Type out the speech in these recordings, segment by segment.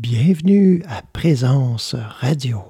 Bienvenue à Présence Radio.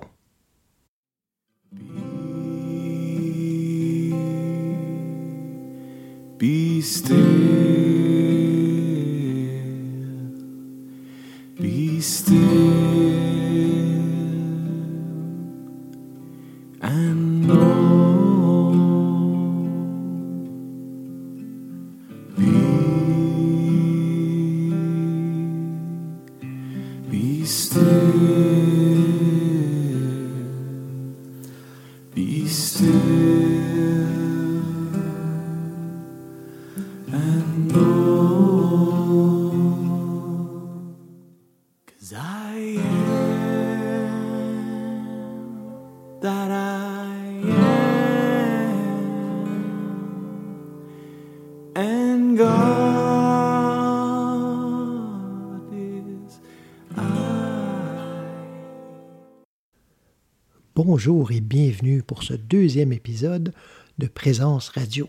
Bonjour et bienvenue pour ce deuxième épisode de Présence Radio.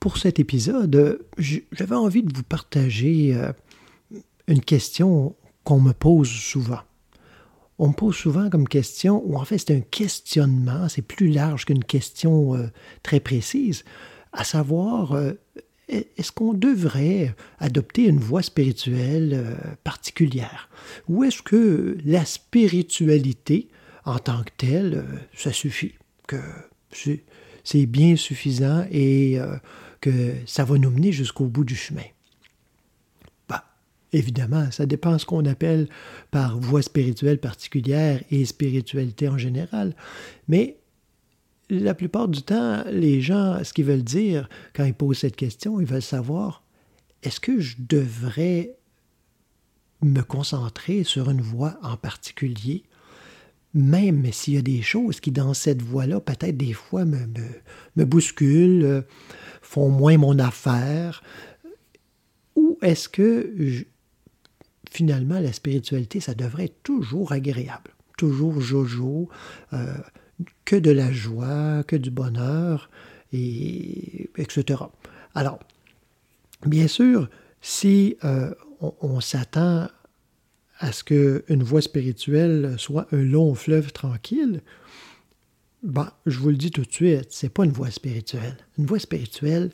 Pour cet épisode, j'avais envie de vous partager euh, une question qu'on me pose souvent. On me pose souvent comme question, ou en fait c'est un questionnement, c'est plus large qu'une question euh, très précise, à savoir, euh, est-ce qu'on devrait adopter une voie spirituelle particulière? Ou est-ce que la spiritualité, en tant que telle, euh, ça suffit? Que c'est c'est bien suffisant et euh, que ça va nous mener jusqu'au bout du chemin? Bah, évidemment, ça dépend ce qu'on appelle par voie spirituelle particulière et spiritualité en général. Mais la plupart du temps, les gens, ce qu'ils veulent dire quand ils posent cette question, ils veulent savoir est-ce que je devrais me concentrer sur une voie en particulier, même s'il y a des choses qui, dans cette voie-là, peut-être des fois me, me, bousculent, euh, font moins mon affaire, ou est-ce que finalement la spiritualité, ça devrait être toujours agréable, toujours jojo, euh, que de la joie, que du bonheur, et etc. Alors, bien sûr, si euh, on, on s'attend à ce qu'une voie spirituelle soit un long fleuve tranquille, ben, je vous le dis tout de suite, c'est pas une voie spirituelle. Une voie spirituelle,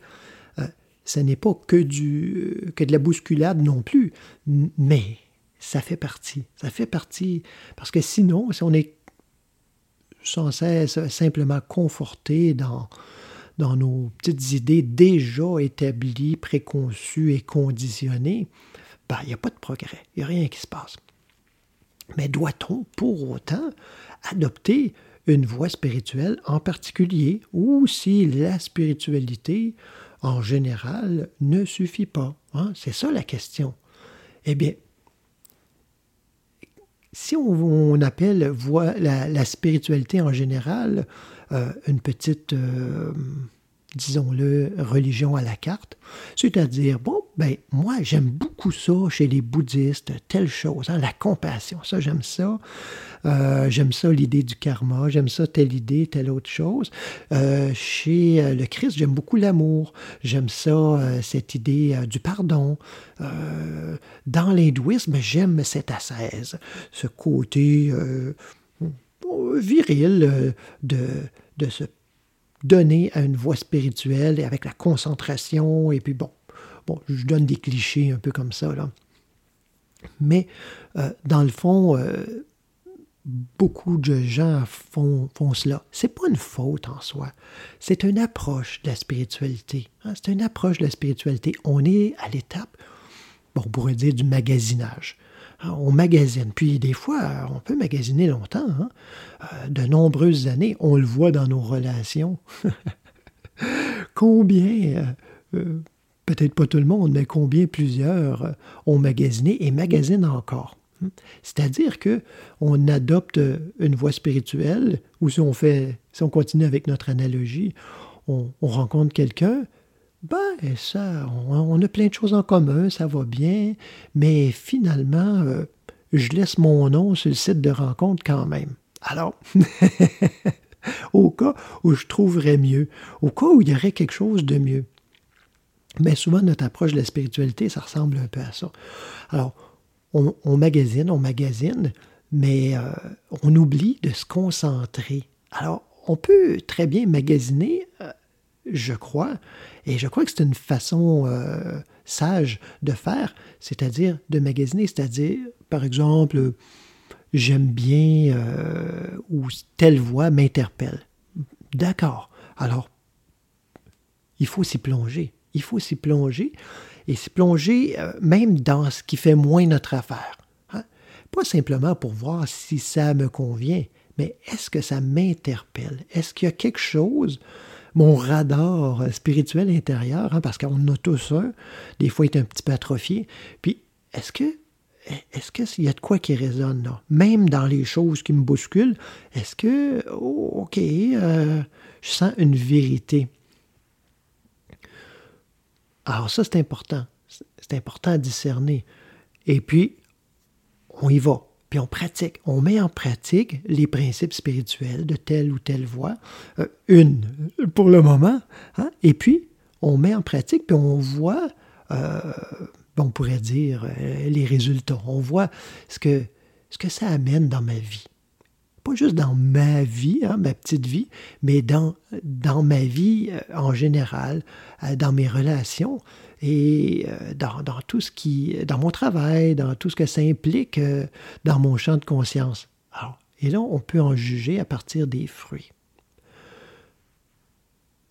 euh, ce n'est pas que, du, que de la bousculade non plus, mais ça fait partie. Ça fait partie. Parce que sinon, si on est sans cesse simplement conforté dans, dans nos petites idées déjà établies, préconçues et conditionnées, ben, il n'y a pas de progrès. Il n'y a rien qui se passe. Mais doit-on pour autant adopter une voie spirituelle en particulier ou si la spiritualité en général ne suffit pas? hein? C'est ça la question. Eh bien, si on, appelle voie- la, la spiritualité en général euh, une petite, euh, disons-le, religion à la carte, c'est-à-dire, bon, ben, moi, j'aime beaucoup ça chez les bouddhistes, telle chose, hein, la compassion, ça, j'aime ça. Euh, j'aime ça, l'idée du karma, j'aime ça, telle idée, telle autre chose. Euh, chez euh, le Christ, j'aime beaucoup l'amour, j'aime ça, cette idée du pardon. Dans l'hindouisme, j'aime cette ascèse, ce côté viril de, de se donner à une voie spirituelle et avec la concentration, et puis bon, bon, je donne des clichés un peu comme ça. Mais euh, dans le fond, euh, beaucoup de gens font, font cela. C'est pas une faute en soi. C'est une approche de la spiritualité. hein. C'est une approche de la spiritualité. On est à l'étape, bon, on pourrait dire du magasinage. On magasine. Puis des fois, on peut magasiner longtemps. hein. Euh, De nombreuses années, on le voit dans nos relations. combien, euh, euh, peut-être pas tout le monde, mais combien plusieurs ont magasiné et magasinent encore? Hmm. C'est-à-dire que on adopte une voie spirituelle, ou si on fait, si on continue avec notre analogie, on rencontre quelqu'un, ben ça, on, a plein de choses en commun, ça va bien, mais finalement, euh, je laisse mon nom sur le site de rencontre quand même. Alors, au cas où je trouverais mieux, au cas où il y aurait quelque chose de mieux. Mais souvent, notre approche de la spiritualité, ça ressemble un peu à ça. Alors, on, on magasine, on magasine, mais euh, on oublie de se concentrer. Alors, on peut très bien magasiner, euh, je crois, et je crois que c'est une façon euh, sage de faire, c'est-à-dire de magasiner, c'est-à-dire, par exemple, j'aime bien euh, ou telle voix m'interpelle. D'accord. Alors, il faut s'y plonger. Il faut s'y plonger et s'y plonger euh, même dans ce qui fait moins notre affaire. hein. Pas simplement pour voir si ça me convient, mais est-ce que ça m'interpelle? Est-ce qu'il y a quelque chose, mon radar spirituel intérieur, hein, parce qu'on a tous un, des fois il est un petit peu atrophié, puis est-ce que est-ce qu'il y a de quoi qui résonne là? Même dans les choses qui me bousculent, est-ce que, oh, OK, euh, je sens une vérité? Alors ça, c'est important. C'est important à discerner. Et puis, on y va. Puis on pratique. On met en pratique les principes spirituels de telle ou telle voie. Euh, une, pour le moment. hein. Et puis, on met en pratique, puis on voit, euh, on pourrait dire, euh, les résultats. On voit ce que, ça amène dans ma vie. Pas juste dans ma vie, hein, ma petite vie, mais dans, ma vie euh, en général, euh, dans mes relations et euh, dans, tout ce qui, dans mon travail, dans tout ce que ça implique euh, dans mon champ de conscience. Alors, et là, on peut en juger à partir des fruits.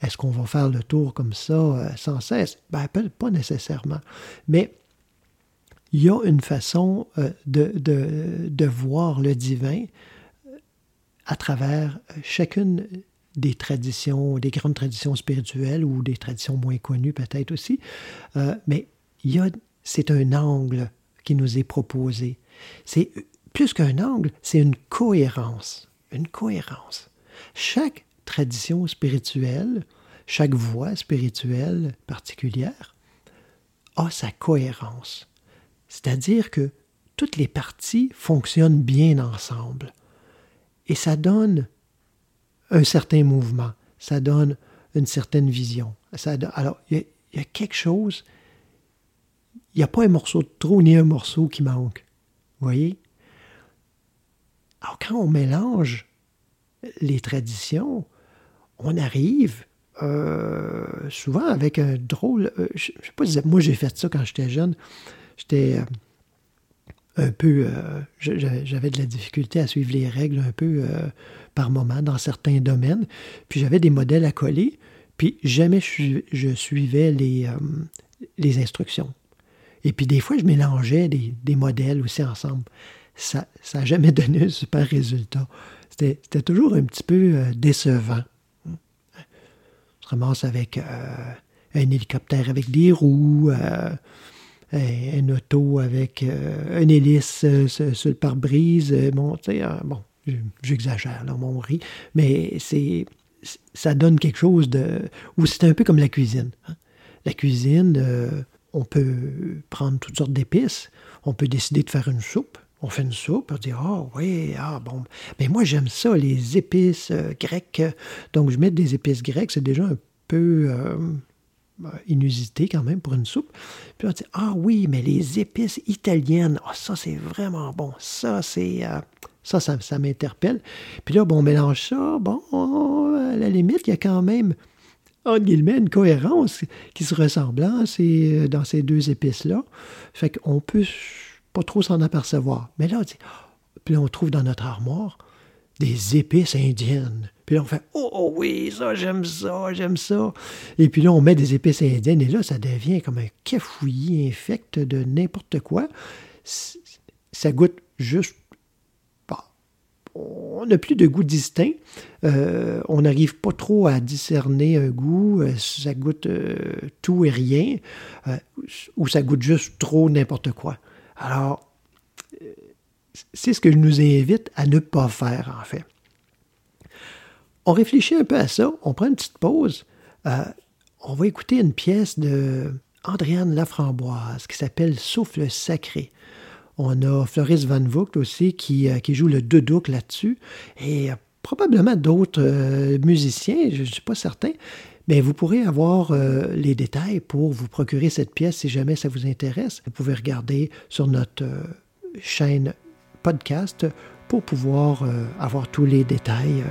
Est-ce qu'on va faire le tour comme ça euh, sans cesse? Ben, pas, nécessairement. Mais il y a une façon de, de- de voir le divin à travers chacune des traditions, des grandes traditions spirituelles ou des traditions moins connues peut-être aussi. Euh, mais il c'est un angle qui nous est proposé. C'est plus qu'un angle, c'est une cohérence. Une cohérence. Chaque tradition spirituelle, chaque voie spirituelle particulière a sa cohérence. C'est-à-dire que toutes les parties fonctionnent bien ensemble. Et ça donne un certain mouvement, ça donne une certaine vision. Alors, il y, a- quelque chose, il n'y a pas un morceau de trop ni un morceau qui manque. Vous voyez? Alors, quand on mélange les traditions, on arrive euh, souvent avec un drôle. euh, je ne sais pas si moi j'ai fait ça quand j'étais jeune. J'étais euh, un peu. euh, j'avais de la difficulté à suivre les règles un peu euh, par moment dans certains domaines. Puis j'avais des modèles à coller. Puis jamais je, suivais les, euh, les instructions. Et puis des fois, je mélangeais des, modèles aussi ensemble. Ça n'a jamais donné un super résultat. C'était toujours un petit peu décevant. On se ramasse avec un hélicoptère avec des roues, euh, un, un auto avec euh, une hélice euh, sur, le pare-brise. Bon, tu sais, bon, j'exagère, là, mon rit, mais c'est ça donne quelque chose de... Ou c'est un peu comme la cuisine. hein. La cuisine, on peut prendre toutes sortes d'épices, on peut décider de faire une soupe, on fait une soupe, on dit Ah oui, ah bon. Mais moi j'aime ça, les épices grecques. Donc je mets des épices grecques, c'est déjà un peu inusité quand même pour une soupe. Puis on dit Ah oui, mais les épices italiennes, ah, ça c'est vraiment bon. Ça c'est. euh, ça, ça, m'interpelle. Puis là, bon, on mélange ça. Bon, à la limite, il y a quand même, entre guillemets, une cohérence qui se ressemble hein, dans ces deux épices-là. Fait qu'on peut pas trop s'en apercevoir. Mais là, on dit, puis là, on trouve dans notre armoire des épices indiennes. Puis là, on fait Oh oh oui, ça, j'aime ça, j'aime ça. Et puis là, on met des épices indiennes et là, ça devient comme un cafouillis infect de n'importe quoi. Ça goûte juste. On n'a plus de goût distinct. Euh, on n'arrive pas trop à discerner un goût. Euh, Ça goûte euh, tout et rien. ou ça goûte juste trop n'importe quoi. Alors, c'est ce que je nous invite à ne pas faire, en fait. On réfléchit un peu à ça, on prend une petite pause. euh, on va écouter une pièce de Andréane Laframboise qui s'appelle Souffle sacré. On a Floris Van Vogt aussi qui, euh, joue le doudouk là-dessus. Et euh, probablement d'autres musiciens, je ne suis pas certain. Mais vous pourrez avoir les détails pour vous procurer cette pièce si jamais ça vous intéresse. Vous pouvez regarder sur notre chaîne podcast pour pouvoir euh, avoir tous les détails.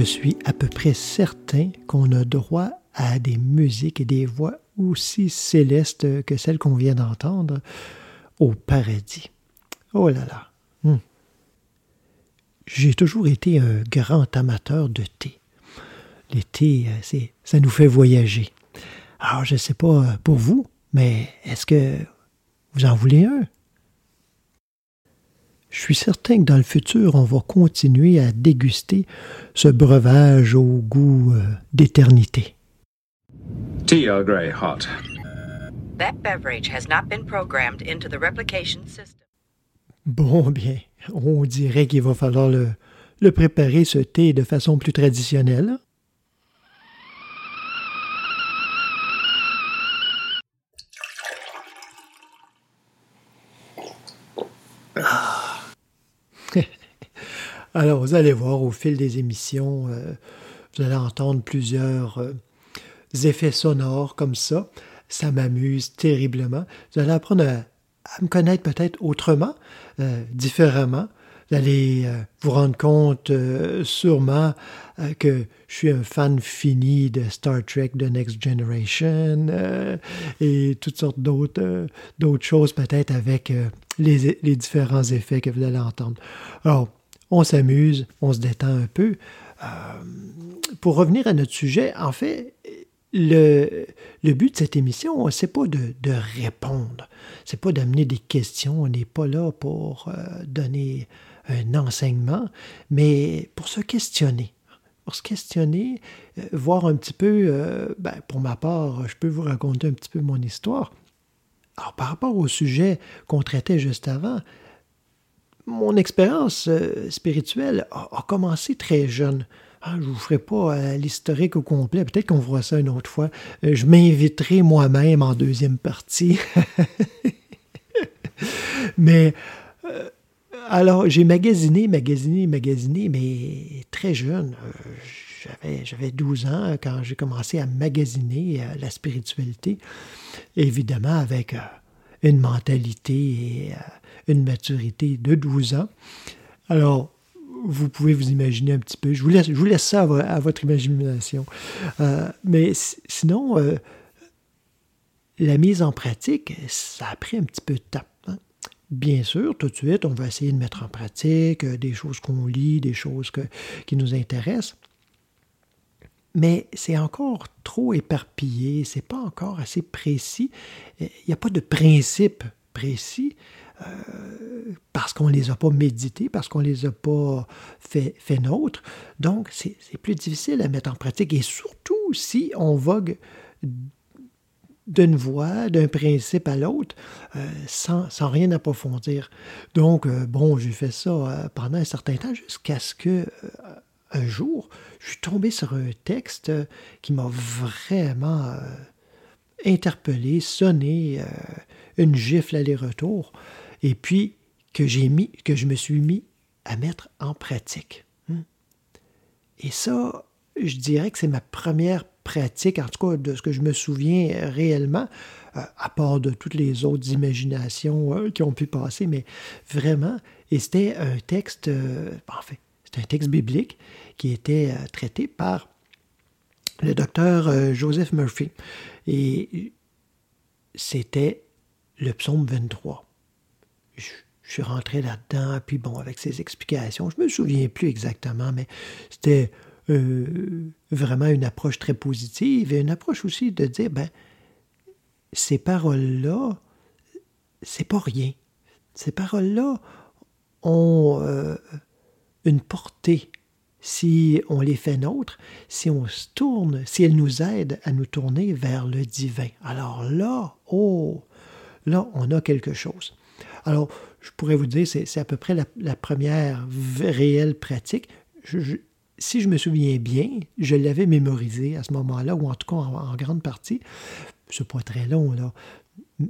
Je suis à peu près certain qu'on a droit à des musiques et des voix aussi célestes que celles qu'on vient d'entendre au paradis. Oh là là. Hmm. J'ai toujours été un grand amateur de thé. Le thé, euh, ça nous fait voyager. Alors, je ne sais pas euh, pour vous, mais est-ce que vous en voulez un? Je suis certain que dans le futur, on va continuer à déguster ce breuvage au goût euh, d'éternité. Tea Earl Grey, hot? That beverage has not been programmed into the replication system. Bon, bien, on dirait qu'il va falloir le, le préparer, ce thé, de façon plus traditionnelle. Ah. Alors, vous allez voir au fil des émissions, euh, vous allez entendre plusieurs euh, effets sonores comme ça. Ça m'amuse terriblement. Vous allez apprendre à, me connaître peut-être autrement, euh, différemment. Vous allez vous rendre compte sûrement que je suis un fan fini de Star Trek, de Next Generation et toutes sortes d'autres choses peut-être avec les, différents effets que vous allez entendre. On s'amuse, on se détend un peu. Euh, pour revenir à notre sujet, en fait, le, but de cette émission, c'est pas de, de répondre, c'est pas d'amener des questions, on n'est pas là pour euh, donner un enseignement, mais pour se questionner. Pour se questionner, euh, voir un petit peu, ben, pour ma part, je peux vous raconter un petit peu mon histoire. Alors, par rapport au sujet qu'on traitait juste avant, mon expérience euh, spirituelle a, commencé très jeune. Ah, je ne vous ferai pas euh, l'historique au complet. Peut-être qu'on fera ça une autre fois. Euh, je m'inviterai moi-même en deuxième partie. mais alors, j'ai magasiné, magasiné, magasiné, mais très jeune. J'avais, j'avais 12 ans quand j'ai commencé à magasiner la spiritualité. Évidemment, avec une mentalité et une maturité de 12 ans. Alors, vous pouvez vous imaginer un petit peu. Je vous laisse, je vous laisse ça à, vo- à votre imagination. Euh, mais si- sinon, euh, la mise en pratique, ça a pris un petit peu de temps. hein. Bien sûr, tout de suite, on va essayer de mettre en pratique euh, des choses qu'on lit, des choses que- qui nous intéressent. Mais c'est encore trop éparpillé, c'est pas encore assez précis. Il n'y a pas de principe précis parce qu'on ne les a pas médités, parce qu'on ne les a pas fait, fait nôtres. Donc, c'est plus difficile à mettre en pratique. Et surtout si on vogue d'une voie, d'un principe à l'autre, euh, sans, sans rien approfondir. Donc, euh, bon, j'ai fait ça euh, pendant un certain temps jusqu'à ce que, euh, un jour, je suis tombé sur un texte euh, qui m'a vraiment euh, interpellé, sonné, euh, une gifle aller-retour, et puis que j'ai mis, que je me suis mis à mettre en pratique. Hmm. Et ça, je dirais que c'est ma première pratique, en tout cas de ce que je me souviens réellement, euh, à part de toutes les autres imaginations euh, qui ont pu passer, mais vraiment, et c'était un texte, euh, en fait, c'est un texte biblique qui était traité par le docteur Joseph Murphy. Et c'était le psaume 23. Je, suis rentré là-dedans, puis bon, avec ses explications, je me souviens plus exactement, mais c'était euh, vraiment une approche très positive et une approche aussi de dire, ben, ces paroles-là, c'est pas rien. Ces paroles-là ont euh, une portée si on les fait nôtres, si on se tourne, si elles nous aident à nous tourner vers le divin. Alors là, oh, là, on a quelque chose. Alors, je pourrais vous dire, c'est à peu près la, première réelle pratique. Si je me souviens bien, je l'avais mémorisé à ce moment-là, ou en tout cas en, grande partie. C'est pas très long, là.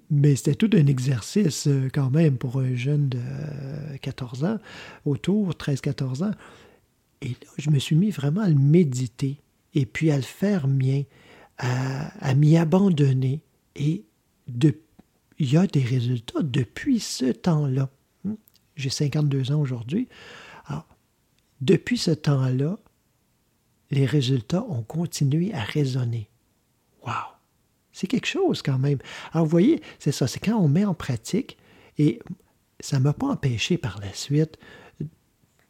Mais c'était tout un exercice euh, quand même pour un jeune de euh, 14 ans, autour, 13-14 ans. Et là, je me suis mis vraiment à le méditer et puis à le faire mien, à, à m'y abandonner. Et de, il y a des résultats depuis ce temps-là. Hmm? J'ai 52 ans aujourd'hui. Depuis ce temps-là, les résultats ont continué à résonner. Wow! C'est quelque chose quand même. Alors, vous voyez, c'est ça, c'est quand on met en pratique, et ça ne m'a pas empêché par la suite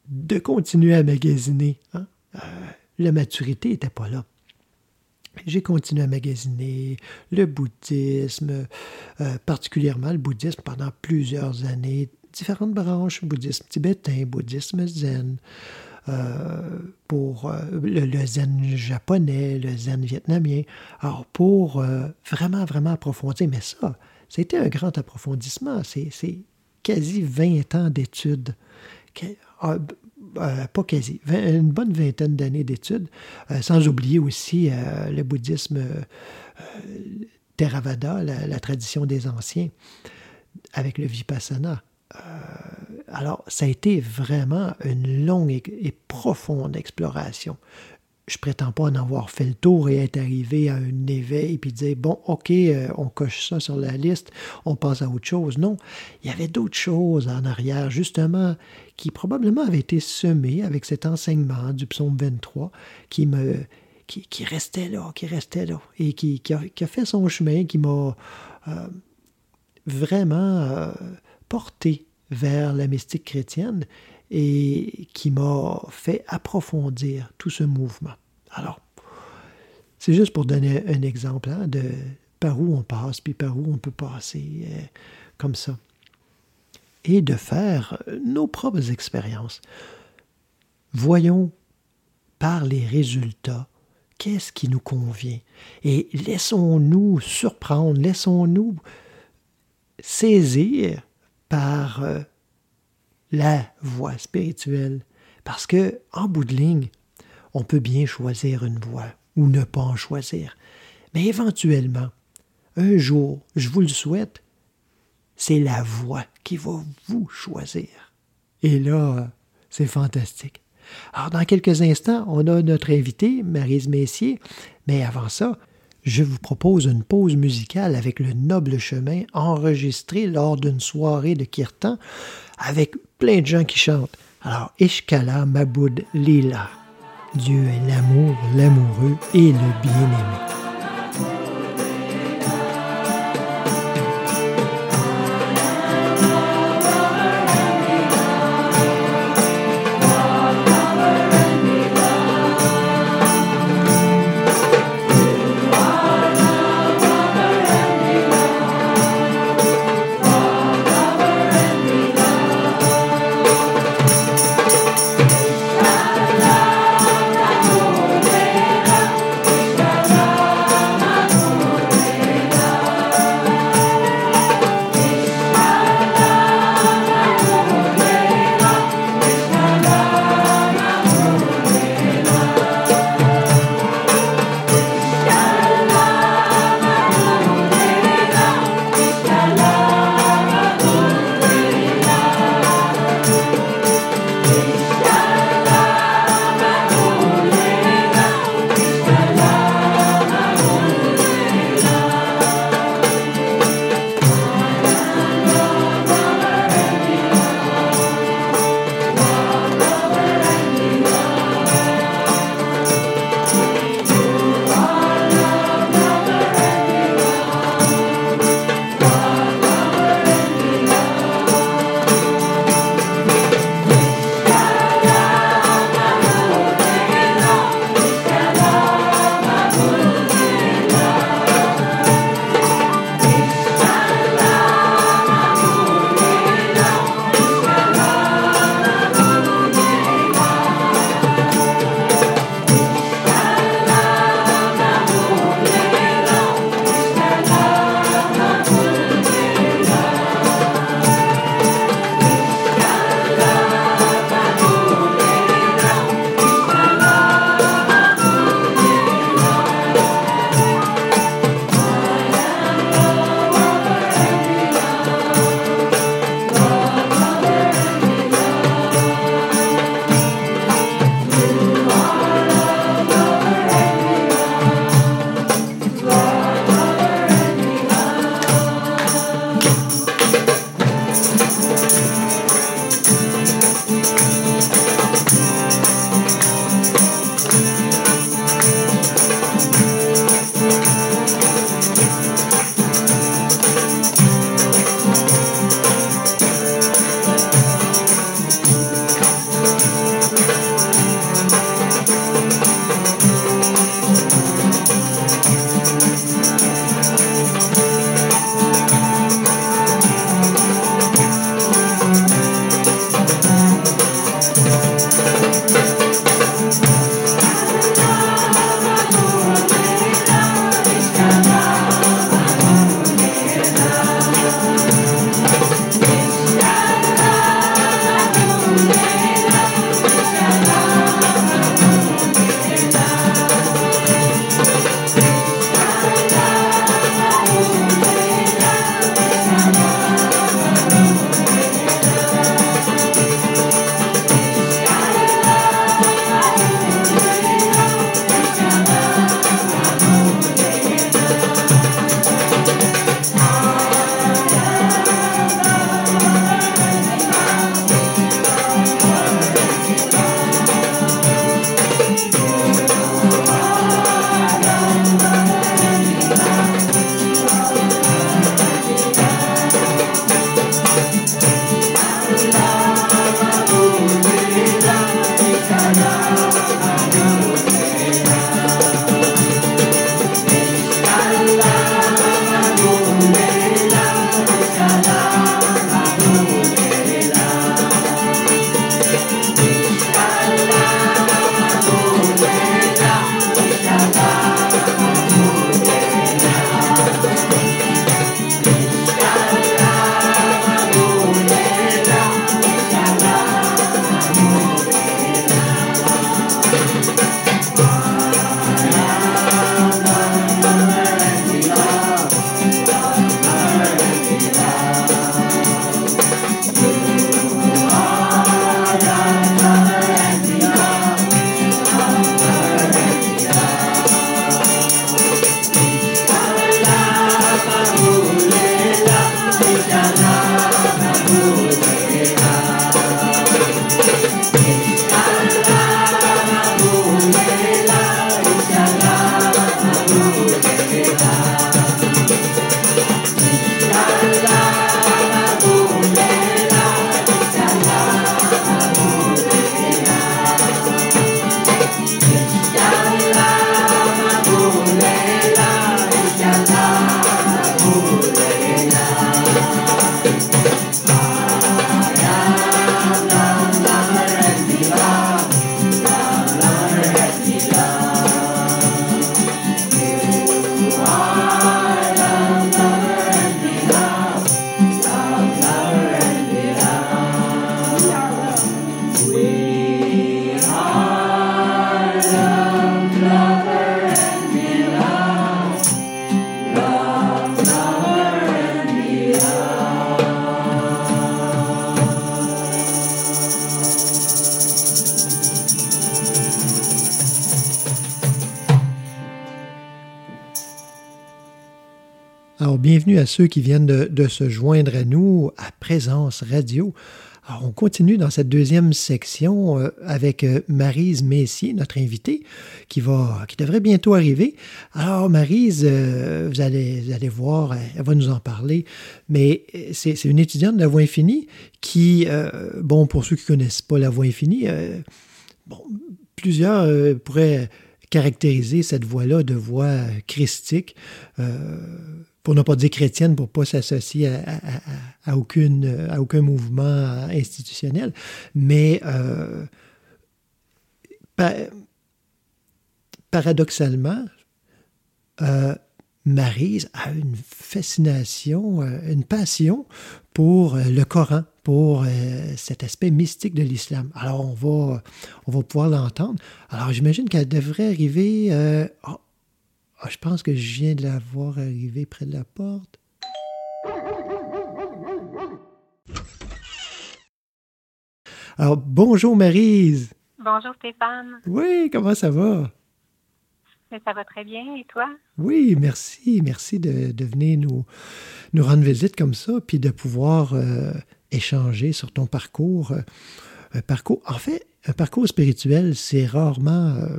de continuer à magasiner. Hein? Euh, la maturité n'était pas là. J'ai continué à magasiner le bouddhisme, euh, particulièrement le bouddhisme pendant plusieurs années, différentes branches, bouddhisme tibétain, bouddhisme zen, euh, pour le, zen japonais, le zen vietnamien. Alors, pour vraiment, vraiment approfondir, mais ça, c'était un grand approfondissement. C'est quasi 20 ans d'études. Euh, pas quasi, une bonne vingtaine d'années d'études, euh, sans oublier aussi euh, le bouddhisme Theravada, la, tradition des anciens, avec le Vipassana. alors, ça a été vraiment une longue et profonde exploration je prétends pas en avoir fait le tour et être arrivé à un éveil puis dire bon, OK, on coche ça sur la liste, on passe à autre chose. Non, il y avait d'autres choses en arrière, justement, qui probablement avaient été semées avec cet enseignement du psaume 23 qui me. Qui, restait là, qui restait là, et qui, a, fait son chemin, qui m'a euh, vraiment euh, porté vers la mystique chrétienne et qui m'a fait approfondir tout ce mouvement. Alors, c'est juste pour donner un exemple hein, de par où on passe, puis par où on peut passer, euh, comme ça. Et de faire nos propres expériences. Voyons par les résultats qu'est-ce qui nous convient? Et laissons-nous surprendre, laissons-nous saisir par euh, la voie spirituelle. Parce que, en bout de ligne, on peut bien choisir une voie ou ne pas en choisir. Mais éventuellement, un jour, je vous le souhaite, c'est la voie qui va vous choisir. Et là, c'est fantastique. Alors, dans quelques instants, on a notre invité, Marise Messier, mais avant ça, je vous propose une pause musicale avec le noble chemin enregistré lors d'une soirée de Kirtan avec plein de gens qui chantent. Alors, Ishkala Maboud Lila. Dieu est l'amour, l'amoureux et le bien-aimé. À ceux qui viennent de, se joindre à nous à Présence Radio. Alors, on continue dans cette deuxième section euh, avec euh, Marise Messier, notre invitée, qui, va, qui devrait bientôt arriver. Alors, Marise, euh, vous, allez, vous allez voir, elle va nous en parler, mais euh, c'est une étudiante de la Voix Infinie qui, euh, bon, pour ceux qui ne connaissent pas la Voix Infinie, euh, bon, plusieurs euh, pourraient caractériser cette voix-là de voix christique. Euh, pour ne pas dire chrétienne, pour ne pas s'associer à, aucune, à aucun mouvement institutionnel. Mais euh, pa- paradoxalement, euh, Maryse a une fascination, euh, une passion pour euh, le Coran, pour cet aspect mystique de l'islam. Alors, on va, on va pouvoir l'entendre. Alors, j'imagine qu'elle devrait arriver... ah, ah, je pense que je viens de la voir arriver près de la porte. Alors, bonjour Maryse. Bonjour Stéphane, Oui, comment ça va? Ça va très bien et toi? Oui, merci. Merci de, de venir nous, nous rendre visite comme ça, puis de pouvoir euh, échanger sur ton parcours. euh, un parcours. En fait, un parcours spirituel, c'est rarement euh,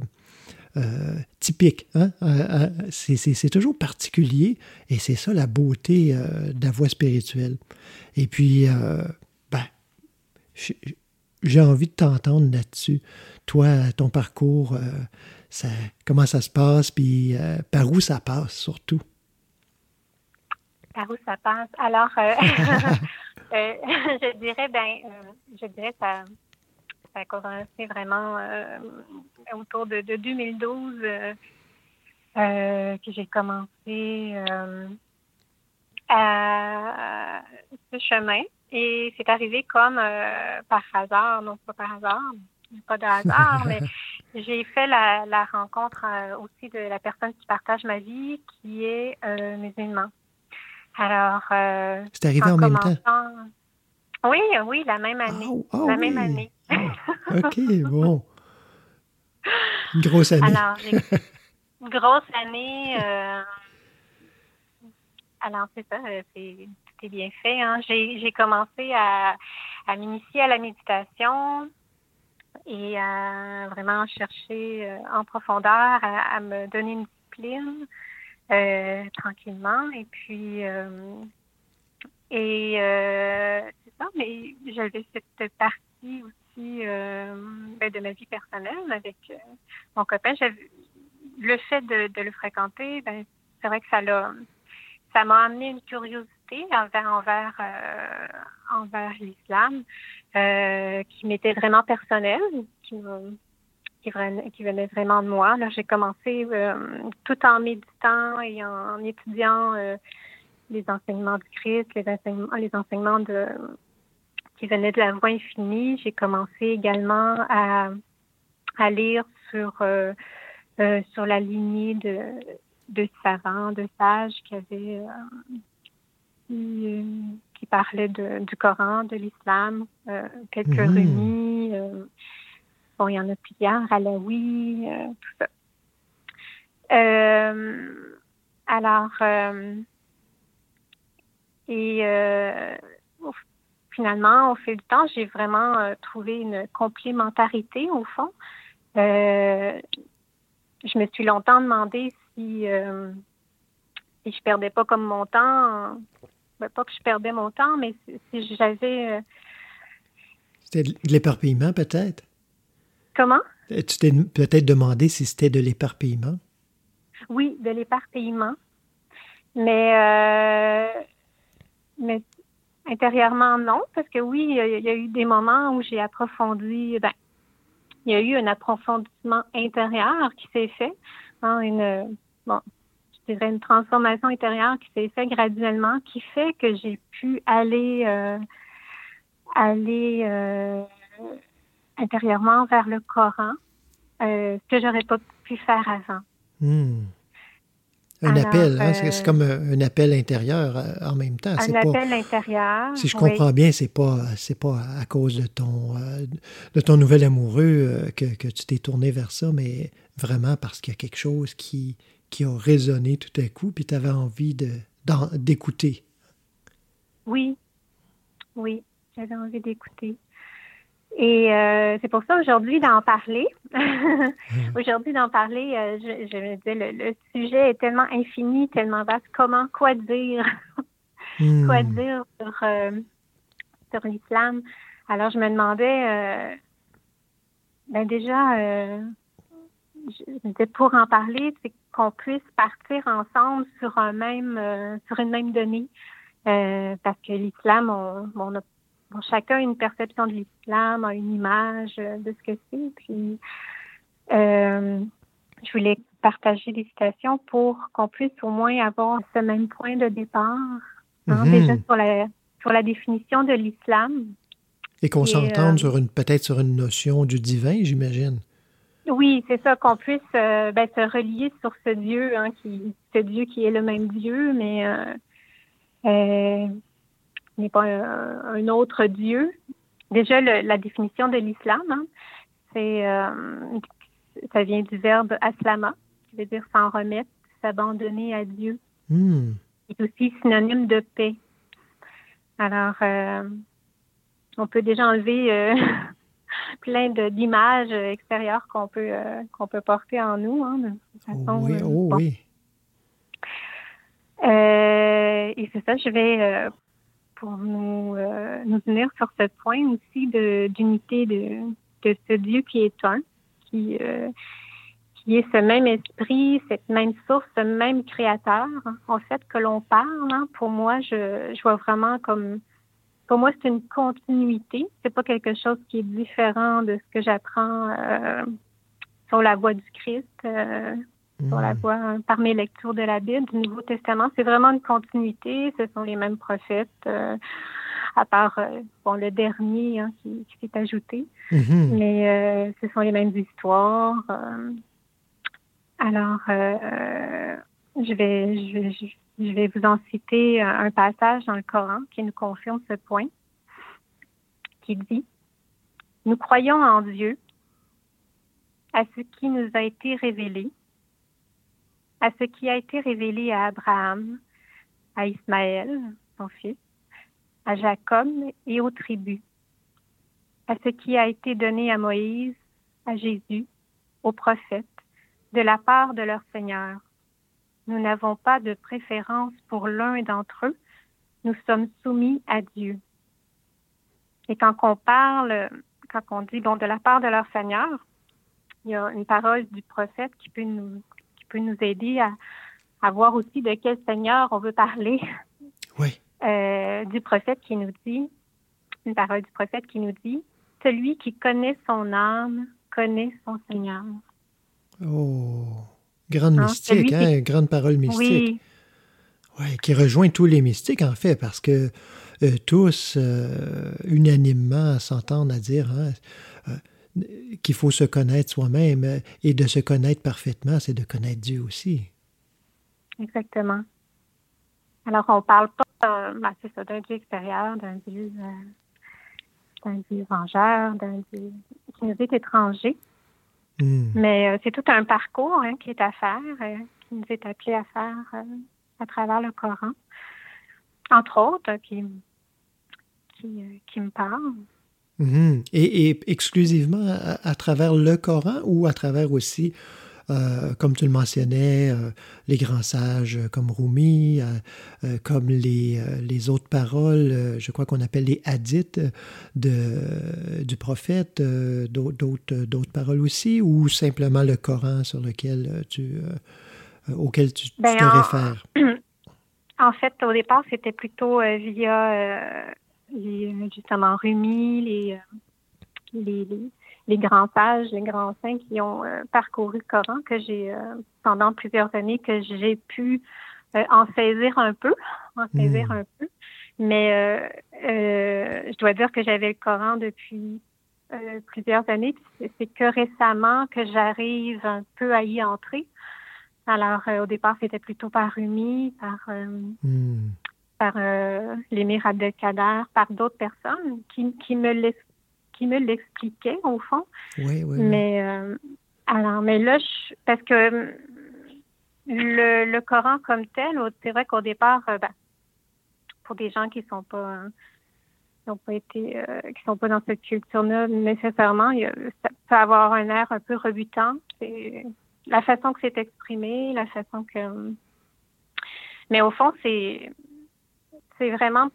euh, typique. hein? Euh, euh, c'est- toujours particulier, et c'est ça la beauté de la voie spirituelle. Et puis, ben, j'ai envie de t'entendre là-dessus. Toi, ton parcours, ça, comment ça se passe, puis par où ça passe surtout? Par où ça passe? Alors, je dirais, ben, je dirais ça, ça a commencé vraiment euh, autour de, de 2012 euh, euh, que j'ai commencé à ce chemin. Et c'est arrivé comme par hasard, non pas par hasard, pas de hasard, mais j'ai fait la, la rencontre aussi de la personne qui partage ma vie, qui est musulman. Alors, C'est arrivé en, même temps? Oui, oui, la même année. Ah, la oui. même année. OK, bon. Une grosse année. Alors, une grosse année. euh, alors, c'est ça, euh, c'est bien fait. Hein. J'ai commencé à, m'initier à la méditation et à vraiment chercher euh, en profondeur, à, me donner une discipline tranquillement. Et puis, et c'est ça, mais j'avais cette partie aussi euh, ben, de ma vie personnelle avec euh, mon copain. Le fait de, le fréquenter, ben, c'est vrai que ça l'a ça m'a amené une curiosité envers envers euh, envers l'islam qui m'était vraiment personnelle, qui qui, venait, vraiment de moi. J'ai commencé tout en méditant et en, étudiant les enseignements du Christ, les enseignements, les enseignements de qui venaient de la voie infinie. J'ai commencé également à, à lire sur euh, euh, sur la lignée de de savants, de sages qui avaient euh, qui, qui parlaient de, du Coran, de l'islam, quelques rumis, euh, bon, il y en a plusieurs, Alaoui, tout ça. Euh, alors, euh, Et euh, finalement, au fil du temps, j'ai vraiment euh, trouvé une complémentarité au fond. Euh, je me suis longtemps demandé si, euh, si je perdais pas comme mon temps. Ben, pas que je perdais mon temps, mais si, si j'avais... C'était de l'éparpillement, peut-être? comment? Tu t'es peut-être demandé si c'était de l'éparpillement? Oui, de l'éparpillement. Mais, mais intérieurement, non, parce que oui, il y a, eu des moments où j'ai approfondi, ben, il y a eu un approfondissement intérieur qui s'est fait, hein, une, bon, je dirais une transformation intérieure qui s'est fait graduellement, qui fait que j'ai pu aller, euh, aller euh, intérieurement vers le Coran, euh, ce que j'aurais pas pu faire avant. Hmm. Un Alors, appel, hein, c'est euh, comme un, un appel intérieur euh, en même temps. Un pas, appel intérieur. si je oui. comprends bien, c'est pas c'est pas à cause de ton euh, de ton nouvel amoureux euh, que, que tu t'es tourné vers ça, mais vraiment parce qu'il y a quelque chose qui qui a résonné tout à coup, puis tu avais envie de d'écouter. Oui, oui, j'avais envie d'écouter. Et euh, c'est pour ça aujourd'hui d'en parler. aujourd'hui d'en parler, euh, je, je me disais, le, le sujet est tellement infini, tellement vaste. Comment, quoi dire, Hmm. quoi dire sur, euh, sur l'islam? Alors je me demandais, euh, ben déjà, euh, je je me disais pour en parler, c'est qu'on puisse partir ensemble sur un même, euh, sur une même donnée. Euh, parce que l'islam, on, on a bon, chacun a une perception de l'islam, a une image euh, de ce que c'est. Puis, euh, je voulais partager des citations pour qu'on puisse au moins avoir ce même point de départ. hein, Mhm. Déjà sur la, sur la définition de l'islam. Et qu'on s'entende euh, sur une peut-être sur une notion du divin, j'imagine. Oui, c'est ça, qu'on puisse euh, ben, se relier sur ce Dieu, hein, qui, ce Dieu qui est le même Dieu, mais n'est pas un, un autre Dieu. Déjà, le- la définition de l'islam, hein, c'est euh, ça vient du verbe aslama, qui veut dire s'en remettre, s'abandonner à Dieu. Hmm. C'est aussi synonyme de paix. Alors, euh, on peut déjà enlever euh, plein d'images extérieures qu'on peut qu'on peut porter en nous. Hein, de toute façon, oui, oh bon. oui. Euh, et c'est ça, je vais euh, pour nous euh, unir sur ce point aussi de d'unité de, de ce Dieu qui est un, qui euh, qui est ce même esprit, cette même source, ce même créateur, hein, en fait, que l'on parle. hein. pour moi, je, je vois vraiment comme pour moi, c'est une continuité. C'est pas quelque chose qui est différent de ce que j'apprends euh, sur la voie du Christ. Sur la Hmm. voie hein, par mes lectures de la Bible, du Nouveau Testament. C'est vraiment une continuité. Ce sont les mêmes prophètes, euh, à part euh, bon, le dernier hein, qui, qui s'est ajouté. Mhm. Mais euh, ce sont les mêmes histoires. alors, je, vais, je, vais, je- vais vous en citer un passage dans le Coran qui nous confirme ce point, qui dit Nous croyons en Dieu, à ce qui nous a été révélé, à ce qui a été révélé à Abraham, à Ismaël, son fils, à Jacob et aux tribus, à ce qui a été donné à Moïse, à Jésus, aux prophètes, de la part de leur Seigneur. Nous n'avons pas de préférence pour l'un d'entre eux, nous sommes soumis à Dieu. Et quand on parle, quand on dit bon de la part de leur Seigneur, il y a une parole du prophète qui peut nous, peut nous aider à, à voir aussi de quel Seigneur on veut parler. Oui. Euh, du prophète qui nous dit, une parole du prophète qui nous dit, celui qui connaît son âme connaît son Seigneur. Oh, grande Hein, mystique, qui- hein, grande parole mystique. Oui, Ouais, qui rejoint tous les mystiques, en fait, parce que euh, tous, euh, unanimement, s'entendent à dire hein, qu'il faut se connaître soi-même, euh, et de se connaître parfaitement, c'est de connaître Dieu aussi. exactement. Alors, on parle pas euh, ben, ça, d'un Dieu extérieur, d'un Dieu, euh, d'un Dieu vengeur, d'un Dieu qui nous est étranger. Hmm. Mais euh, c'est tout un parcours hein, qui est à faire, euh, qui nous est appelé à faire à travers le Coran. entre autres, qui, qui, qui me parlent. Mhm. Et, et, exclusivement à, à, travers le Coran ou à travers aussi euh, comme tu le mentionnais, euh, les grands sages comme Rumi, euh, comme les, les, autres paroles, je crois qu'on appelle les hadiths de, du prophète, d'autres paroles aussi, ou simplement le Coran sur lequel tu, auquel tu, ben, te réfères? En fait, au départ, c'était plutôt via justement Rumi, les, les, les grands sages, les grands saints qui ont euh, parcouru le Coran, que j'ai, euh, pendant plusieurs années, que j'ai pu euh, en saisir un peu, en saisir Hmm. un peu. Mais je dois dire que j'avais le Coran depuis plusieurs années. C'est que récemment que j'arrive un peu à y entrer. Alors, au départ, c'était plutôt par Rumi, par, Hmm. Par l'émir Abdelkader, par d'autres personnes qui, qui me l'expliquait au fond. Oui, oui. Mais euh, alors, mais là, je, parce que le, le, Coran comme tel, c'est vrai qu'au départ, euh, ben, pour des gens qui sont pas qui n'ont pas été euh, qui sont pas dans cette culture-là nécessairement, il ça peut avoir un air un peu rebutant. C'est la façon que c'est exprimé, la façon que mais au fond, c'est c'est vraiment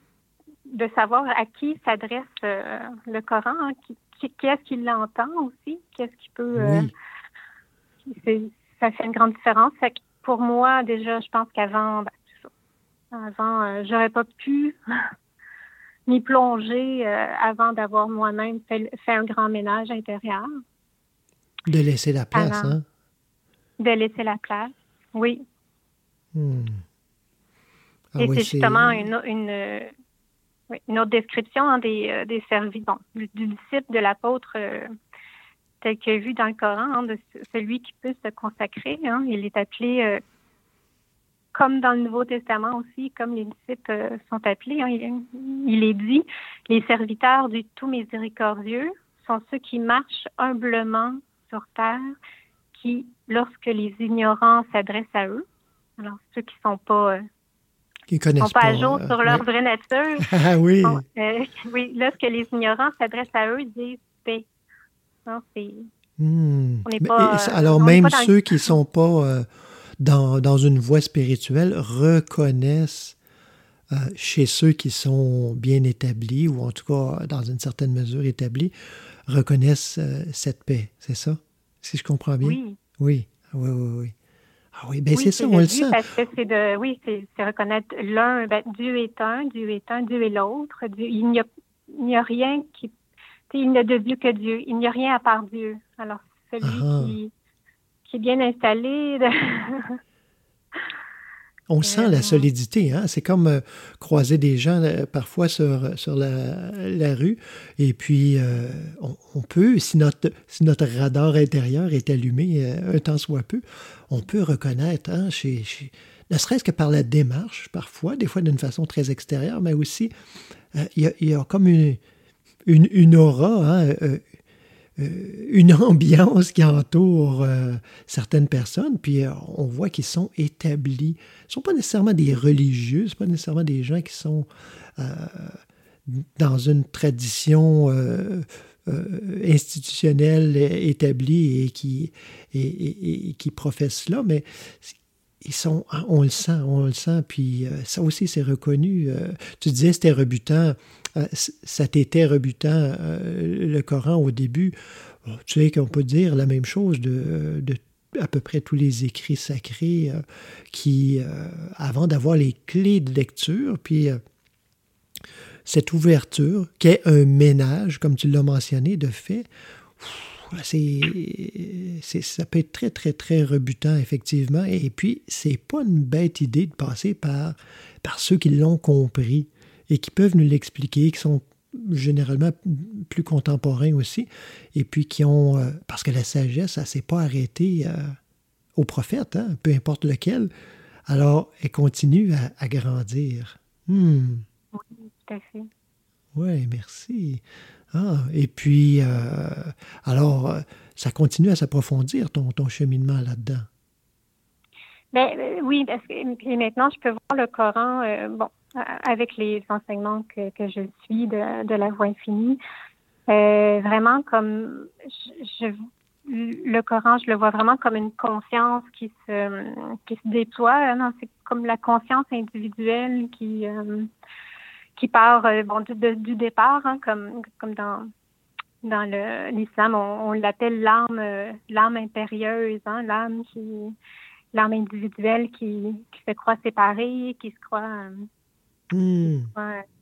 de savoir à qui s'adresse euh, le Coran, hein, qui, qui, qui est-ce qui l'entend aussi, qu'est-ce qui peut. Euh, oui. ça fait une grande différence. Fait que pour moi, déjà, je pense qu'avant, ben, avant, euh, j'aurais pas pu m'y plonger avant d'avoir moi-même fait, fait, un grand ménage intérieur. De laisser la place, avant, hein? De laisser la place, oui. Hmm. Ah, oui, c'est justement une, une autre description hein, des, euh, des services, bon, du, du, disciple de l'apôtre euh, tel que vu dans le Coran, hein, de celui qui peut se consacrer. Hein, il est appelé, euh, comme dans le Nouveau Testament aussi, comme les disciples euh, sont appelés, il, il, est dit, les serviteurs du tout miséricordieux sont ceux qui marchent humblement sur terre, qui, lorsque les ignorants s'adressent à eux, alors ceux qui ne sont pas qui connaissent sont pas, pas à jour sur leur vraie nature. Ah oui. Bon, euh, oui, lorsque les ignorants s'adressent à eux, ils disent paix. Non, c'est. Hmm. On n'est pas. Mais, alors, même ceux qui ne sont pas euh, dans, dans une voie spirituelle reconnaissent euh, chez ceux qui sont bien établis, ou en tout cas dans une certaine mesure établis, reconnaissent euh, cette paix. C'est ça? Si je comprends bien? Oui. Oui, oui, oui. oui. Ah oui, oui, c'est ça, on le sent. Parce que c'est de, oui, c'est reconnaître l'un, ben, Dieu est un, Dieu est un, Dieu est l'autre. Il n'y a, il a rien qui, il n'y a de Dieu que Dieu. Il n'y a rien à part Dieu. Alors, celui Ah. qui, qui est bien installé. De... On sent la solidité, hein? C'est comme euh, croiser des gens euh, parfois sur, sur la, la, rue, et puis euh, on, on, peut, si notre, si notre radar intérieur est allumé un temps soit peu, on peut reconnaître, hein, chez, chez, ne serait-ce que par la démarche, parfois, des fois d'une façon très extérieure, mais aussi, il y, a, y, a, comme une, une, une aura, hein, une ambiance qui entoure euh, certaines personnes, puis euh, on voit qu'ils sont établis. Ce ne sont pas nécessairement des religieux, ce pas nécessairement des gens qui sont euh, dans une tradition euh, institutionnelle établie et qui, et, qui professent cela, mais ils sont, on le sent, on le sent, puis ça aussi c'est reconnu. tu disais c'était rebutant ça t'était rebutant euh, le Coran au début. Tu sais qu'on peut dire la même chose de, à peu près tous les écrits sacrés euh, qui, euh, avant d'avoir les clés de lecture, puis euh, cette ouverture, qui est un ménage, comme tu l'as mentionné, de fait, c'est, ça peut être très, très, très rebutant, effectivement. Et puis, c'est pas une bête idée de passer par, par ceux qui l'ont compris et qui peuvent nous l'expliquer, qui sont généralement plus contemporains aussi, et puis qui ont, euh, parce que la sagesse, ça ne s'est pas arrêtée euh, au prophète, hein, peu importe lequel, alors elle continue à, à grandir. Hmm. Oui, tout à fait. Oui, merci. Ah, et puis, euh, alors, ça continue à s'approfondir, ton, ton cheminement là-dedans? Ben, oui, parce que maintenant, je peux voir le Coran, bon, avec les enseignements que, que je suis de, de la voie infinie. Euh, vraiment comme je, le Coran, je le vois vraiment comme une conscience qui se qui se déploie. Hein, c'est comme la conscience individuelle qui euh, qui part euh, bon du, du départ, hein, comme comme dans dans l'islam, on, on l'appelle l'âme l'âme impérieuse, hein, l'âme qui l'âme individuelle qui, qui se croit séparée, qui se croit Hmm.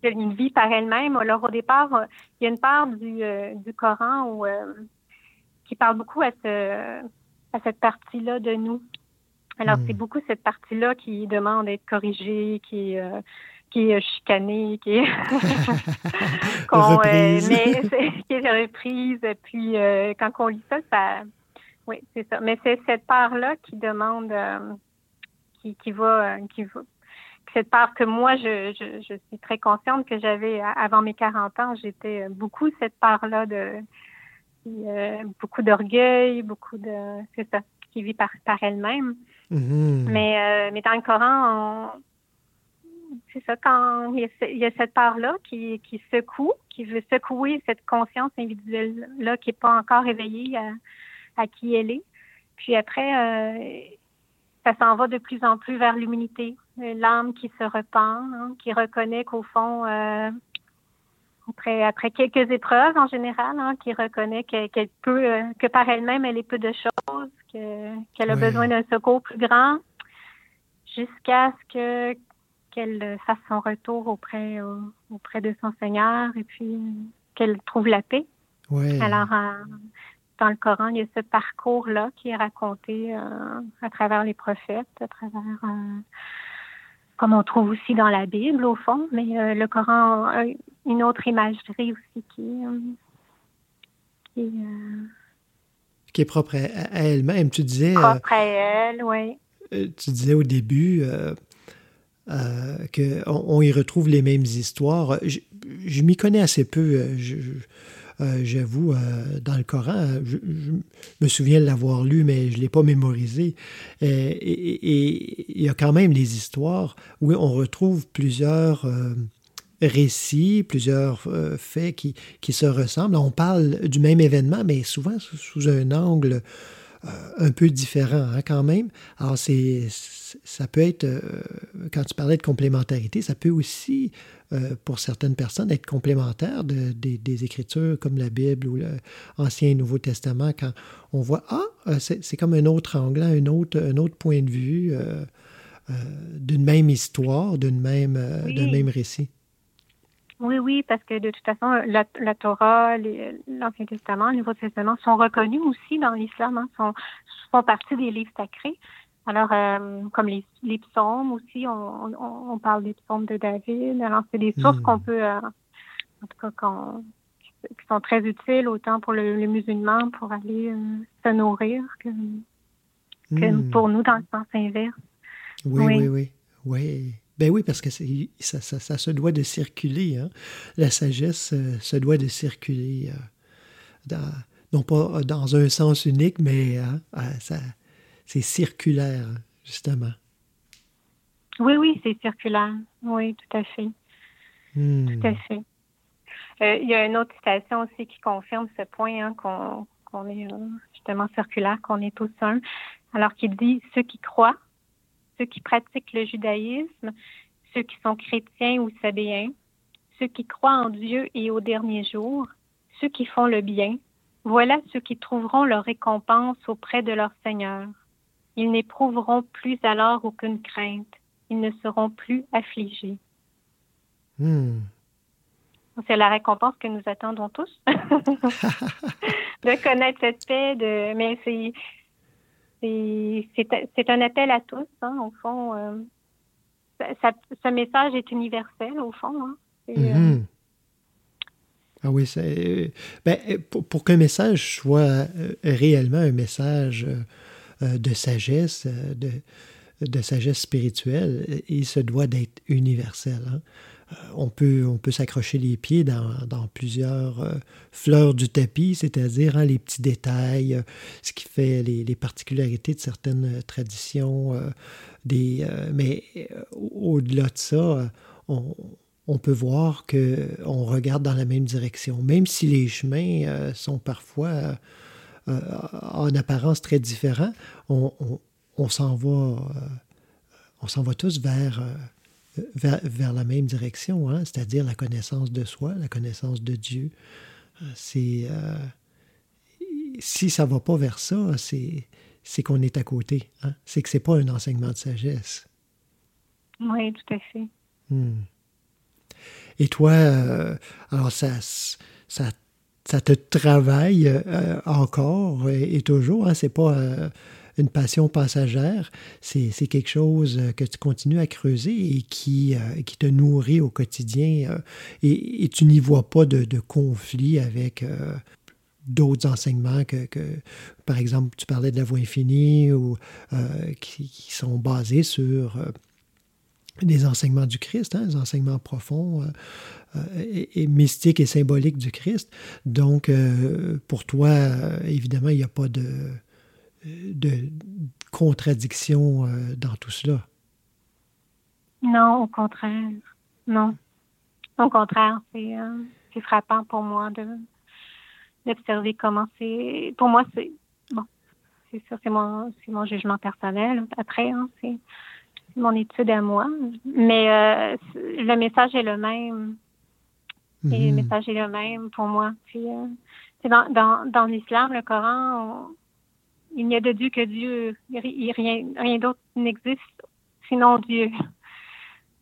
une vie par elle-même. Alors au départ, euh, il y a une part du, euh, du Coran où, euh, qui parle beaucoup à, ce, à cette partie-là de nous. Alors Hmm. c'est beaucoup cette partie-là qui demande d'être corrigée, qui qui est chicanée, qui est qu'on, Reprise. mais qui est reprise. Puis quand on lit ça, ça, oui, c'est ça. Mais c'est cette part-là qui demande, qui, qui va, qui va, cette part que moi, je, je, je, suis très consciente que j'avais avant mes 40 ans, j'étais beaucoup cette part-là de euh, beaucoup d'orgueil, beaucoup de c'est ça, qui vit par, par elle-même. Mhm. Mais, euh, mais dans le Coran, on- c'est ça, quand il y a, il y a cette part-là qui, qui secoue, qui veut secouer cette conscience individuelle-là qui n'est pas encore éveillée à, à qui elle est. Puis après, euh, ça s'en va de plus en plus vers l'humilité. L'âme qui se repent, hein, qui reconnaît qu'au fond, euh, après, après quelques épreuves en général, hein, qui reconnaît que- qu'elle peut, euh, que par elle-même, elle est peu de choses, que- qu'elle a besoin d'un secours plus grand, jusqu'à ce que qu'elle fasse son retour auprès auprès de son Seigneur et puis euh, qu'elle trouve la paix. Ouais. Alors, euh, dans le Coran, il y a ce parcours-là qui est raconté à travers les prophètes, à travers, comme on trouve aussi dans la Bible, au fond, mais euh, le Coran a une autre imagerie aussi qui, euh, qui est euh, Qui est propre à, à elle-même. Tu disais, propre à elle, oui. tu disais au début qu'on on y retrouve les mêmes histoires. Je, je m'y connais assez peu, je- je- euh, j'avoue, euh, dans le Coran. Je, je me souviens de l'avoir lu, mais je ne l'ai pas mémorisé. Euh, Et il y a quand même les histoires où on retrouve plusieurs euh, récits, plusieurs euh, faits qui, qui se ressemblent. On parle du même événement, mais souvent sous, un angle euh, un peu différent hein, quand même. Alors, c'est, ça peut être, euh, quand tu parlais de complémentarité, ça peut aussi, euh, pour certaines personnes, être complémentaire de, des- des écritures comme la Bible ou l'Ancien et Nouveau Testament, quand on voit, ah, euh, c'est, comme un autre angle, un autre, un autre point de vue euh, d'une même histoire, d'une même, Oui. d'un même récit. Oui, oui, parce que de toute façon, la, la Torah, l'Ancien Testament, le Nouveau Testament sont reconnus aussi dans l'islam, hein, sont, font partie des livres sacrés. Alors, euh, comme les, les psaumes aussi, on, on, on parle des psaumes de David. Alors, c'est des sources Mm. qu'on peut, euh, en tout cas, qu'on- qui sont très utiles autant pour le, les musulmans pour aller euh, se nourrir que, que Hmm. pour nous dans le sens inverse. Oui, Oui. oui, oui. oui. Ben oui, parce que ça, ça, ça se doit de circuler. hein. La sagesse euh, se doit de circuler, euh, dans- non pas euh, dans un sens unique, mais euh, ça, c'est circulaire, justement. Oui, oui, c'est circulaire. Oui, tout à fait. Hmm. Tout à fait. Il y a une autre citation aussi qui confirme ce point hein, qu'on qu'on est justement circulaire, qu'on est tous un. Alors qu'il dit ceux qui croient, ceux qui pratiquent le judaïsme, ceux qui sont chrétiens ou sabéens, ceux qui croient en Dieu et au dernier jour, ceux qui font le bien, voilà ceux qui trouveront leur récompense auprès de leur Seigneur. Ils n'éprouveront plus alors aucune crainte. Ils ne seront plus affligés. Hmm. C'est la récompense que nous attendons tous. de connaître cette paix, de... mais c'est, c'est, un appel à tous, hein, au fond. euh, ce message est universel, au fond. Hein. Euh, Mhm. Ah oui, c'est. Ben, pour, pour qu'un message soit euh, réellement un message de sagesse, de, de sagesse spirituelle, il se doit d'être universel. hein. Euh, On peut, s'accrocher les pieds dans, plusieurs euh, fleurs du tapis, c'est-à-dire hein, les petits détails, euh, ce qui fait les, les particularités de certaines traditions. mais au- au-delà de ça, on, peut voir qu'on regarde dans la même direction, même si les chemins sont parfois en apparence très différents, on, on- s'en va, tous vers, vers, vers la même direction, hein, c'est-à-dire la connaissance de soi, la connaissance de Dieu. Euh, C'est euh, si ça va pas vers ça, c'est c'est qu'on est à côté. hein. C'est que c'est pas un enseignement de sagesse. Oui, tout à fait. Hmm. Et toi, euh, alors ça, ça, ça te travaille euh, encore et, et toujours. Hein, c'est pas une passion passagère. C'est, quelque chose euh, que tu continues à creuser et qui, euh, qui te nourrit au quotidien. euh, et, tu n'y vois pas de, conflit avec d'autres enseignements que, que, par exemple, tu parlais de la voie infinie ou qui, qui sont basés sur des enseignements du Christ, hein, des enseignements profonds et, mystiques et symboliques du Christ. Donc, pour toi, évidemment, il n'y a pas de, de contradiction euh, dans tout cela? Non, au contraire. Non. Au contraire, c'est euh, c'est frappant pour moi de d'observer comment c'est. Pour moi, c'est bon. C'est ça, c'est mon c'est mon jugement personnel. Après, hein, c'est c'est mon étude à moi. Mais euh, le message est le même. Et le message est le même pour moi. Puis, euh, dans, dans, dans l'islam, le Coran, on- il n'y a de Dieu que Dieu. Il, rien rien d'autre n'existe sinon Dieu.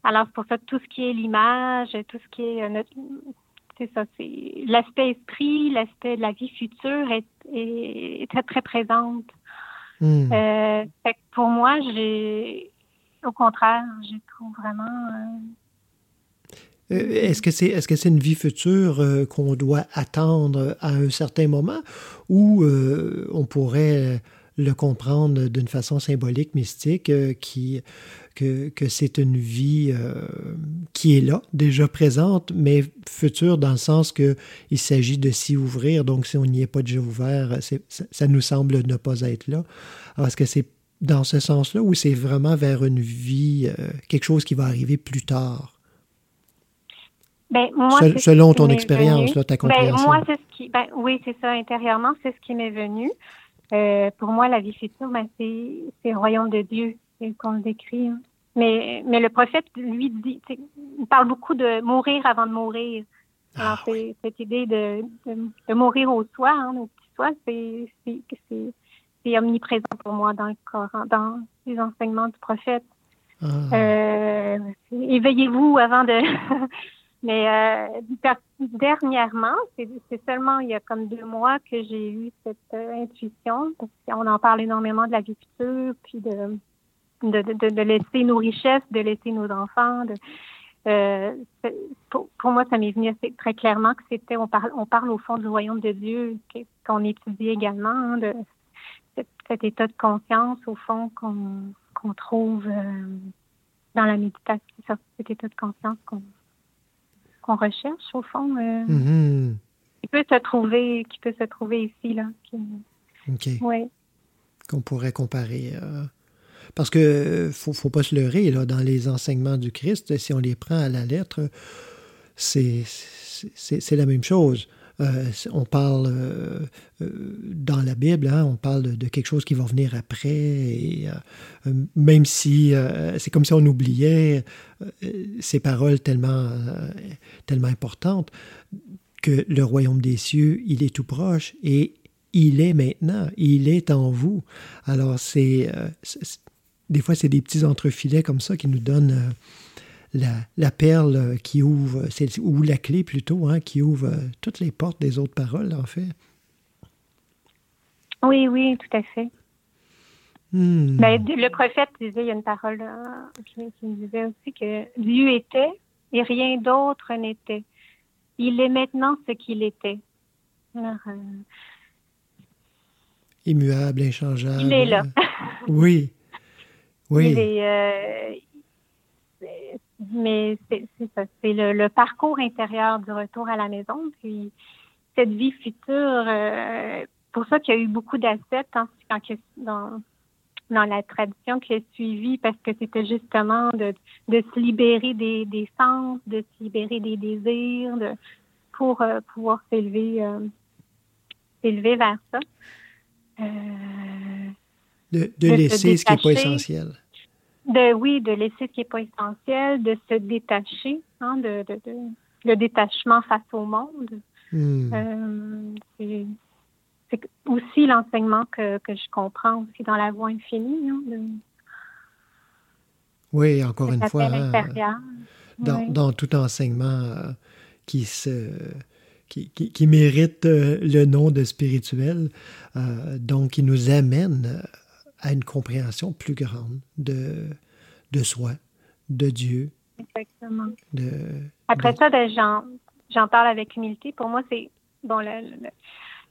Alors, c'est pour ça que tout ce qui est l'image, tout ce qui est euh, notre. C'est ça, c'est l'aspect esprit, l'aspect de la vie future est, est, est très, très présente. Mhm. Euh, fait que pour moi, j'ai. Au contraire, je trouve vraiment. Euh, Est-ce que c'est que c'est une vie future euh, qu'on doit attendre à un certain moment ou euh, on pourrait le comprendre d'une façon symbolique, mystique, euh, qui, que, que c'est une vie euh, qui est là, déjà présente, mais future dans le sens que il s'agit de s'y ouvrir. Donc, si on n'y est pas déjà ouvert, ça, nous semble ne pas être là. Alors, est-ce que c'est dans ce sens-là ou c'est vraiment vers une vie, euh, quelque chose qui va arriver plus tard? Ben, moi, Sel- selon ton expérience, là, ta Ben, compréhension. moi, c'est ce qui. Ben, oui, c'est ça, intérieurement, c'est ce qui m'est venu. Euh, pour moi, la vie future, ben, c'est le royaume de Dieu, c'est qu'on le décrit. hein. Mais, mais le prophète, lui, dit, il parle beaucoup de mourir avant de mourir. Alors, Ah, c'est cette idée de, de, de mourir au soi, hein, au petit soi, c'est omniprésent pour moi dans le Coran, dans les enseignements du prophète. Ah. Euh, éveillez-vous avant de. Mais euh, dernièrement, c'est seulement il y a comme deux mois que j'ai eu cette euh, intuition, parce qu'on en parle énormément de la vie future, puis de, de, de, de laisser nos richesses, de laisser nos enfants. De, euh, pour, moi, ça m'est venu assez très clairement que c'était, on parle, on parle au fond du royaume de Dieu, qu'on étudie également, hein, de cet, état de conscience, au fond, qu'on trouve euh, dans la méditation, cet état de conscience qu'on qu'on recherche, au fond, euh, Mhm. qui peut se trouver, qui peut se trouver ici, là. Qui, OK. oui. Qu'on pourrait comparer. euh, Parce que euh, faut, faut pas se leurrer, là, dans les enseignements du Christ, si on les prend à la lettre, c'est la même chose. Euh, on parle euh, euh, dans la Bible, hein, on parle de, quelque chose qui va venir après, même si c'est comme si on oubliait ces paroles tellement, tellement importantes, que le royaume des cieux, il est tout proche et il est maintenant, il est en vous. Alors, c'est, des fois, c'est des petits entrefilets comme ça qui nous donnent la, la perle qui ouvre, ou la clé plutôt, hein, qui ouvre euh, toutes les portes des autres paroles, en fait. Oui, oui, tout à fait. Hmm. Mais le prophète disait, il y a une parole euh, qui, me disait aussi que Dieu était et rien d'autre n'était. Il est maintenant ce qu'il était. Alors, euh, Immuable, inchangeable. Il est là. Oui. Oui. il est, euh, mais c'est ça, c'est le, le parcours intérieur du retour à la maison, puis cette vie future. euh, pour ça qu'il y a eu beaucoup d'assets hein, que- dans, dans la tradition qui a suivi parce que c'était justement de, de se libérer des, des sens, de se libérer des désirs, de, pour euh, pouvoir s'élever euh, s'élever vers ça. Euh, De, de de se laisser ce qui n'est pas essentiel. De oui, de laisser ce qui n'est pas essentiel, de se détacher, hein, de, de, de- le détachement face au monde. Hmm. Euh, c'est c'est aussi l'enseignement que, que je comprends aussi dans la voie infinie, hein, de, Oui, encore une fois, hein, dans, dans tout enseignement euh, qui, se, qui, qui- qui mérite euh, le nom de spirituel, euh, donc qui nous amène à une compréhension plus grande de, de soi, de Dieu, Exactement. de... Après de- ça, ben, j'en, j'en parle avec humilité. Pour moi, c'est bon le- le-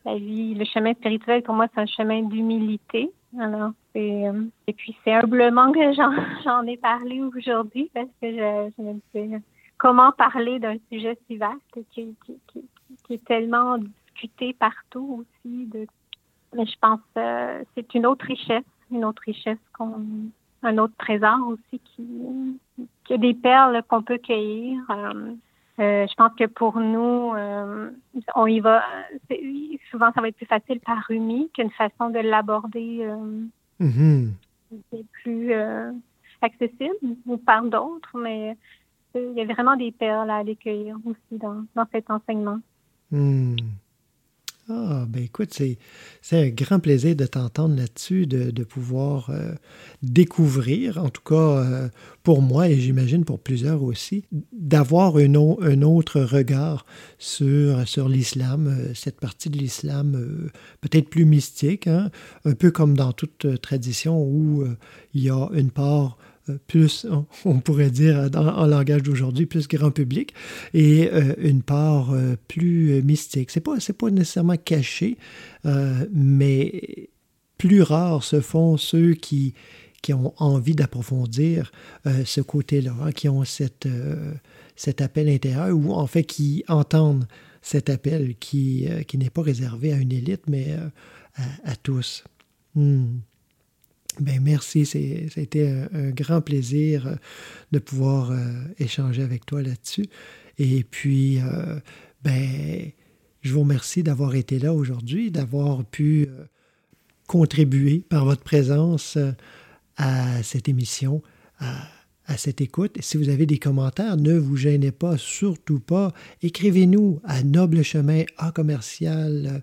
la vie, le chemin spirituel, pour moi, c'est un chemin d'humilité. Alors, c'est euh, et puis c'est humblement que j'en, ai parlé aujourd'hui parce que je, je me disais comment parler d'un sujet si vaste qui, qui, qui, qui est tellement discuté partout aussi. De, mais je pense que c'est une autre richesse, une autre richesse qu'on un autre trésor aussi qui, qui a des perles qu'on peut cueillir. Euh, euh, je pense que pour nous, euh, on y va. Souvent, ça va être plus facile par Rumi qu'une façon de l'aborder c'est plus accessible ou par d'autres, mais il y a vraiment des perles à aller cueillir aussi dans, dans cet enseignement. Hmm. Ah, ben écoute, c'est, un grand plaisir de t'entendre là-dessus, de, pouvoir euh, découvrir, en tout cas euh, pour moi et j'imagine pour plusieurs aussi, d'avoir un, au- un autre regard sur, l'islam, euh, cette partie de l'islam peut-être plus mystique, hein, un peu comme dans toute tradition où il y a une part plus, on, pourrait dire en langage d'aujourd'hui, plus grand public, et euh, une part euh, plus mystique. C'est pas, pas nécessairement caché, euh, mais plus rares se font ceux qui, qui ont envie d'approfondir ce côté-là, hein, qui ont cette, cet appel intérieur, ou en fait qui entendent cet appel qui, qui n'est pas réservé à une élite, mais à, à tous. Hmm. Ben merci, ça a été un, un grand plaisir euh, de pouvoir euh, échanger avec toi là-dessus. Et puis, euh, ben, je vous remercie d'avoir été là aujourd'hui, d'avoir pu euh, contribuer par votre présence euh, à cette émission, à, cette écoute. Si vous avez des commentaires, ne vous gênez pas, surtout pas. Écrivez-nous à noblechemin à commercial euh,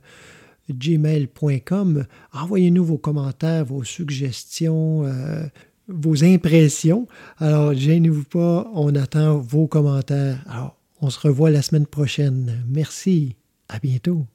gmail.com. Envoyez-nous vos commentaires, vos suggestions, euh, vos impressions. Alors, gênez-vous pas, on attend vos commentaires. Alors, on se revoit la semaine prochaine. Merci. À bientôt.